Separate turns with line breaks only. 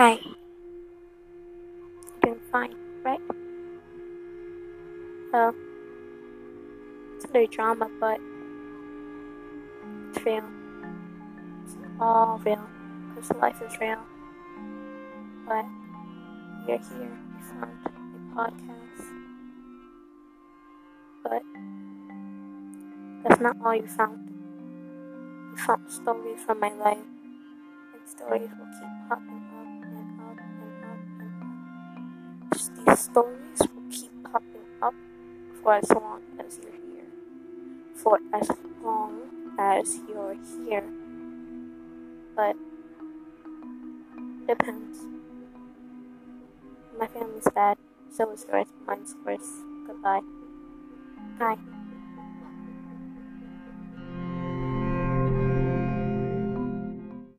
Hi. Doing fine, right? Well, it's under drama, but it's real. It's all real, because life is real. But you're here, you found a podcast. But that's not all you found. You found stories from my life, and stories will keep popping up stories will keep popping up for as long as you're here. For as long as you're here. But depends. My family's bad, so is yours. Mine's worse. Goodbye. Bye.